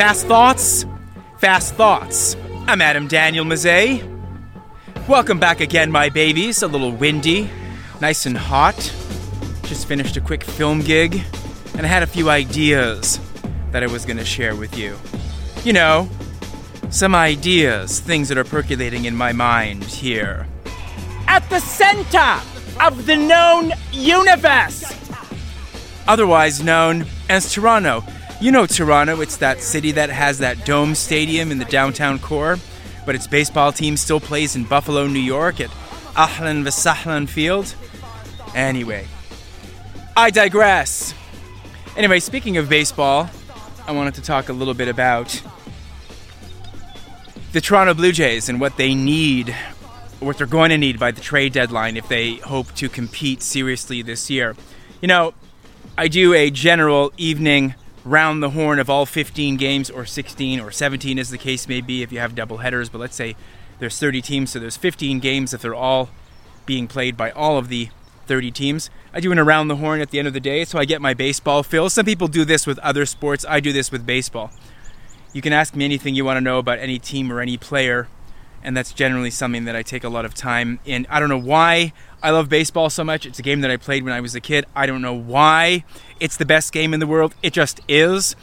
Fast thoughts, fast thoughts. I'm Adam Daniel Mezei. Welcome back again, my babies. A little windy, nice and hot. Just finished a quick film gig, and I had a few ideas that I was going to share with you. You know, some ideas, things that are percolating in my mind here. At the center of the known universe! Otherwise known as Toronto. You know Toronto, it's that city that has that dome stadium in the downtown core, but its baseball team still plays in Buffalo, New York at Ahlan Vasahlan Field. Anyway, I digress. Anyway, speaking of baseball, I wanted to talk a little bit about the Toronto Blue Jays and what they need, what they're going to need by the trade deadline if they hope to compete seriously this year. You know, I do a general evening round the horn of all 15 games, or 16, or 17, as the case may be, if you have double headers. But let's say there's 30 teams, so there's 15 games if they're all being played by all of the 30 teams. I do an around the horn at the end of the day, so I get my baseball fill. Some people do this with other sports. I do this with baseball. You can ask me anything you want to know about any team or any player, and that's generally something that I take a lot of time in. I don't know why I love baseball so much. It's a game that I played when I was a kid. I don't know why it's the best game in the world. It just is.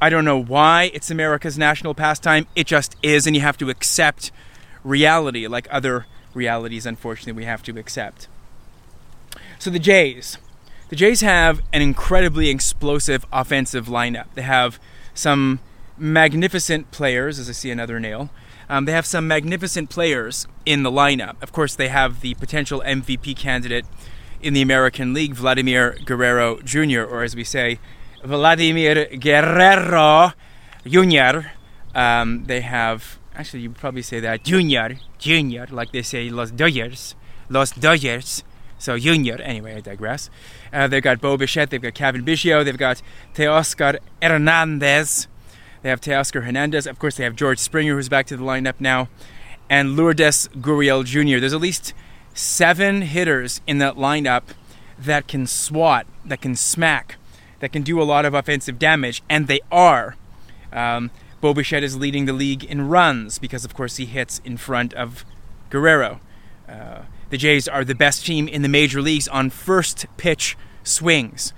I don't know why it's America's national pastime. It just is, and you have to accept reality like other realities, unfortunately, we have to accept. So the Jays. The Jays have an incredibly explosive offensive lineup. They have some magnificent players, as I see another nail. Um, they have some magnificent players in the lineup. Of course, they have the potential MVP candidate in the American League, Vladimir Guerrero Jr., or as we say, Vladimir Guerrero Jr. Um, they have, actually, you probably say that, Junior, Junior, like they say Los Dodgers, Los Dodgers. So Junior, anyway, I digress. Uh, they've got Bo Bichette, they've got Cavan Biggio, they've got Teoscar Hernandez, they have Teoscar Hernandez. Of course, they have George Springer, who's back to the lineup now, and Lourdes Gurriel Jr. There's at least seven hitters in that lineup that can swat, that can smack, that can do a lot of offensive damage, and they are. Um, is leading the league in runs because, of course, he hits in front of Guerrero. Uh, the Jays are the best team in the major leagues on first pitch swings.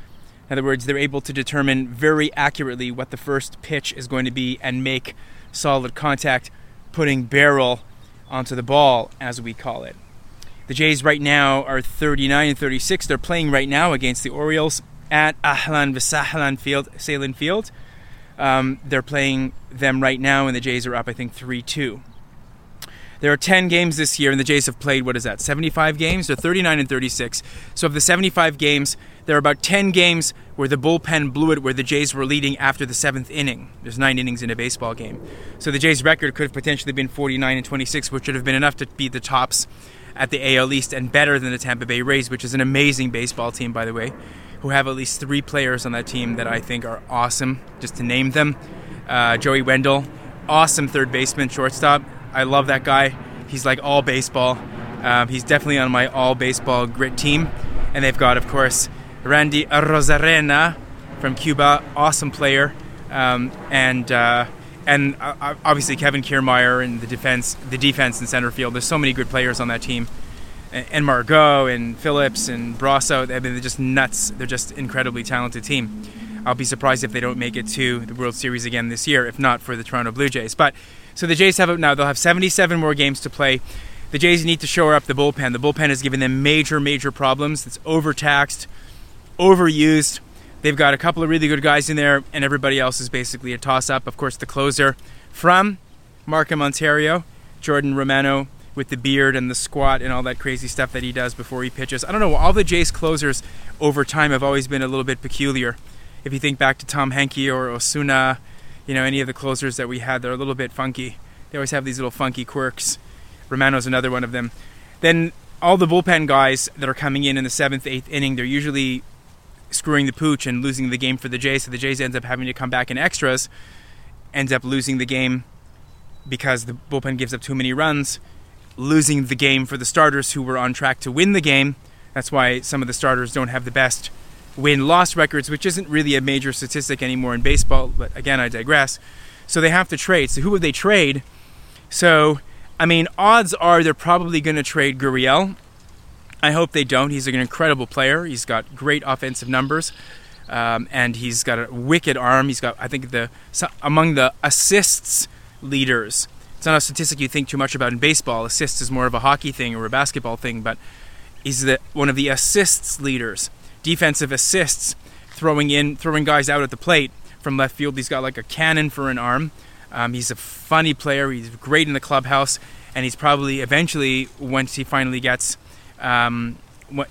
In other words, they're able to determine very accurately what the first pitch is going to be and make solid contact, putting barrel onto the ball, as we call it. The Jays right now are 39 and 36. They're playing right now against the Orioles at Ahlan Visahlan Field, Sahlen Field. Um, they're playing them right now, and the Jays are up, I think, 3 2. There are 10 games this year, and the Jays have played, what is that, 75 games? They're 39 and 36. So, of the 75 games, there are about 10 games where the bullpen blew it, where the Jays were leading after the seventh inning. There's nine innings in a baseball game. So, the Jays' record could have potentially been 49 and 26, which would have been enough to beat the tops at the AL East and better than the Tampa Bay Rays, which is an amazing baseball team, by the way, who have at least three players on that team that I think are awesome, just to name them. Uh, Joey Wendle, awesome third baseman, shortstop. I love that guy. He's like all baseball. Um, he's definitely on my all baseball grit team. And they've got, of course, Randy Arozarena from Cuba, awesome player. Um, and uh, and uh, obviously Kevin Kiermaier in the defense, the defense and center field. There's so many good players on that team. And Margot and Phillips and Brosseau, I mean, they're just nuts. They're just incredibly talented team. I'll be surprised if they don't make it to the World Series again this year, if not for the Toronto Blue Jays. But so the Jays have it now. They'll have 77 more games to play. The Jays need to shore up the bullpen. The bullpen has given them major, major problems. It's overtaxed, overused. They've got a couple of really good guys in there, and everybody else is basically a toss up. Of course, the closer from Markham, Ontario, Jordan Romano with the beard and the squat and all that crazy stuff that he does before he pitches. I don't know, all the Jays closers over time have always been a little bit peculiar. If you think back to Tom Henke or Osuna you know, any of the closers that we had, they're a little bit funky. They always have these little funky quirks. Romano's another one of them. Then all the bullpen guys that are coming in in the seventh, eighth inning, they're usually screwing the pooch and losing the game for the Jays. So the Jays ends up having to come back in extras, ends up losing the game because the bullpen gives up too many runs, losing the game for the starters who were on track to win the game. That's why some of the starters don't have the best win loss records, which isn't really a major statistic anymore in baseball, but again, I digress. So they have to trade. So who would they trade? So, I mean, odds are they're probably going to trade Gurriel. I hope they don't. He's an incredible player. He's got great offensive numbers, um, and he's got a wicked arm. He's got, I think, the among the assists leaders. It's not a statistic you think too much about in baseball. Assists is more of a hockey thing or a basketball thing, but he's the one of the assists leaders, defensive assists, throwing in, throwing guys out at the plate from left field. He's got like a cannon for an arm. Um, he's a funny player. He's great in the clubhouse, and he's probably eventually, once he finally gets, um,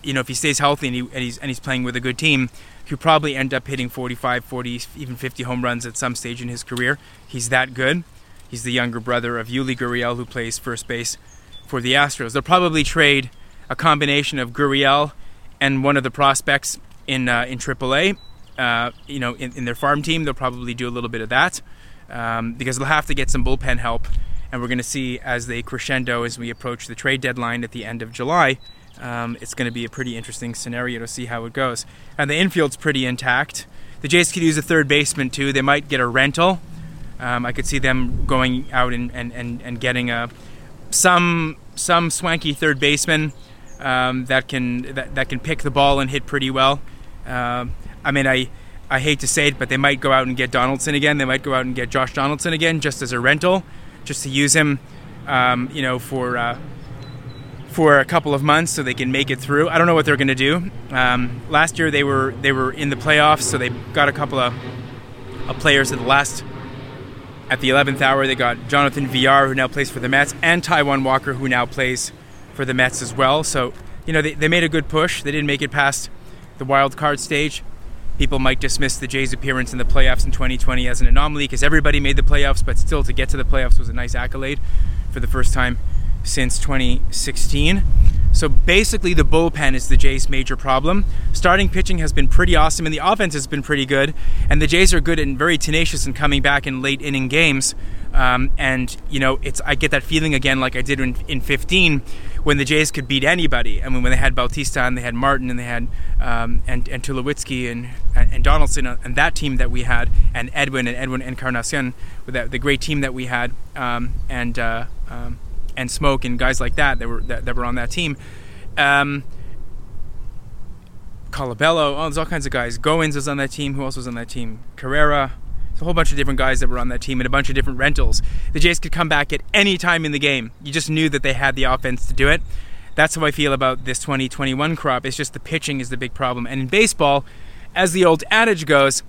you know, if he stays healthy and, he, and, he's and he's playing with a good team, he'll probably end up hitting 45, 40, even 50 home runs at some stage in his career. He's that good. He's the younger brother of Yuli Gurriel, who plays first base for the Astros. They'll probably trade a combination of Gurriel and one of the prospects in uh, in AAA. Uh, you know, in, in, their farm team, they'll probably do a little bit of that um, because they'll have to get some bullpen help. And we're going to see as they crescendo as we approach the trade deadline at the end of July. Um, it's going to be a pretty interesting scenario to see how it goes. And the infield's pretty intact. The Jays could use a third baseman too. They might get a rental. Um, I could see them going out and, and, and, and getting a some some swanky third baseman um, that can that, that can pick the ball and hit pretty well. Uh, I mean, I I hate to say it, but they might go out and get Donaldson again. They might go out and get Josh Donaldson again, just as a rental, just to use him, um, you know, for uh, for a couple of months so they can make it through. I don't know what they're going to do. Um, last year they were they were in the playoffs, so they got a couple of, of players at the last at the 11th hour. They got Jonathan Villar, who now plays for the Mets, and Taijuan Walker, who now plays for the Mets as well. So, you know, they, they made a good push. They didn't make it past the wild card stage. People might dismiss the Jays' appearance in the playoffs in 2020 as an anomaly because everybody made the playoffs, but still to get to the playoffs was a nice accolade for the first time since 2016. So basically, the bullpen is the Jays' major problem. Starting pitching has been pretty awesome, and the offense has been pretty good. And the Jays are good and very tenacious in coming back in late inning games. Um, and you know, it's I get that feeling again, like I did in, in 15, when the Jays could beat anybody. I mean, when they had Bautista and they had Martin and they had um, and and Tulowitzki and, and Donaldson and that team that we had, and Edwin and Edwin Encarnacion with that the great team that we had, um, and. Uh, um, and Smoak and guys like that that were that, that were on that team. Um, Colabello, oh, there's all kinds of guys. Goins was on that team. Who else was on that team? Carrera. There's a whole bunch of different guys that were on that team and a bunch of different rentals. The Jays could come back at any time in the game. You just knew that they had the offense to do it. That's how I feel about this 2021 crop. It's just the pitching is the big problem. And in baseball, as the old adage goes,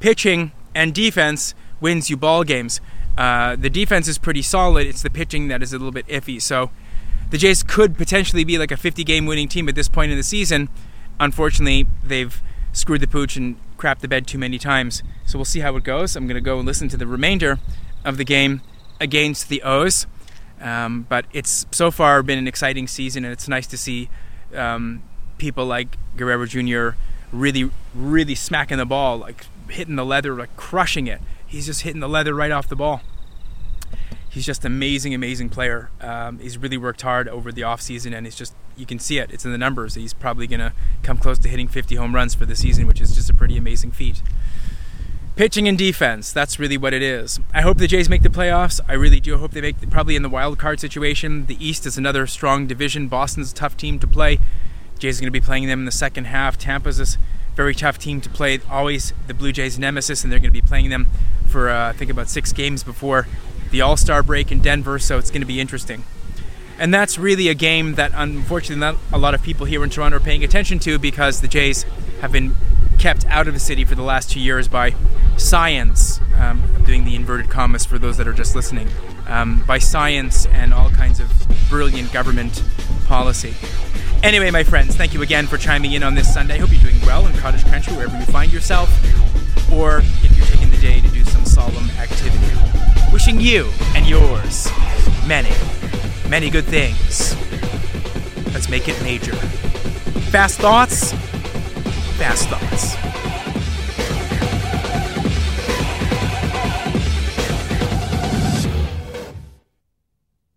pitching and defense wins you ball games. Uh, the defense is pretty solid. It's the pitching that is a little bit iffy. So the Jays could potentially be like a 50 game winning team at this point in the season. Unfortunately, they've screwed the pooch and crapped the bed too many times. So we'll see how it goes. I'm going to go and listen to the remainder of the game against the O's. Um, but it's so far been an exciting season, and it's nice to see um, people like Guerrero Jr. really, really smacking the ball, like hitting the leather, like crushing it he's just hitting the leather right off the ball. He's just amazing, amazing player. Um, he's really worked hard over the offseason, and it's just you can see it. It's in the numbers. He's probably going to come close to hitting 50 home runs for the season, which is just a pretty amazing feat. Pitching and defense, that's really what it is. I hope the Jays make the playoffs. I really do hope they make the, probably in the wild card situation. The East is another strong division. Boston's a tough team to play. Jays are going to be playing them in the second half. Tampa's a very tough team to play. Always the Blue Jays' nemesis, and they're going to be playing them for uh, I think about six games before the All Star break in Denver, so it's going to be interesting. And that's really a game that unfortunately not a lot of people here in Toronto are paying attention to because the Jays have been kept out of the city for the last two years by science. Um, I'm doing the inverted commas for those that are just listening. Um, by science and all kinds of brilliant government policy. Anyway, my friends, thank you again for chiming in on this Sunday. Hope you're doing well in Cottage Country, wherever you find yourself, or if you're taking the day to do some solemn activity. Wishing you and yours many, many good things. Let's make it major. Fast thoughts, fast thoughts.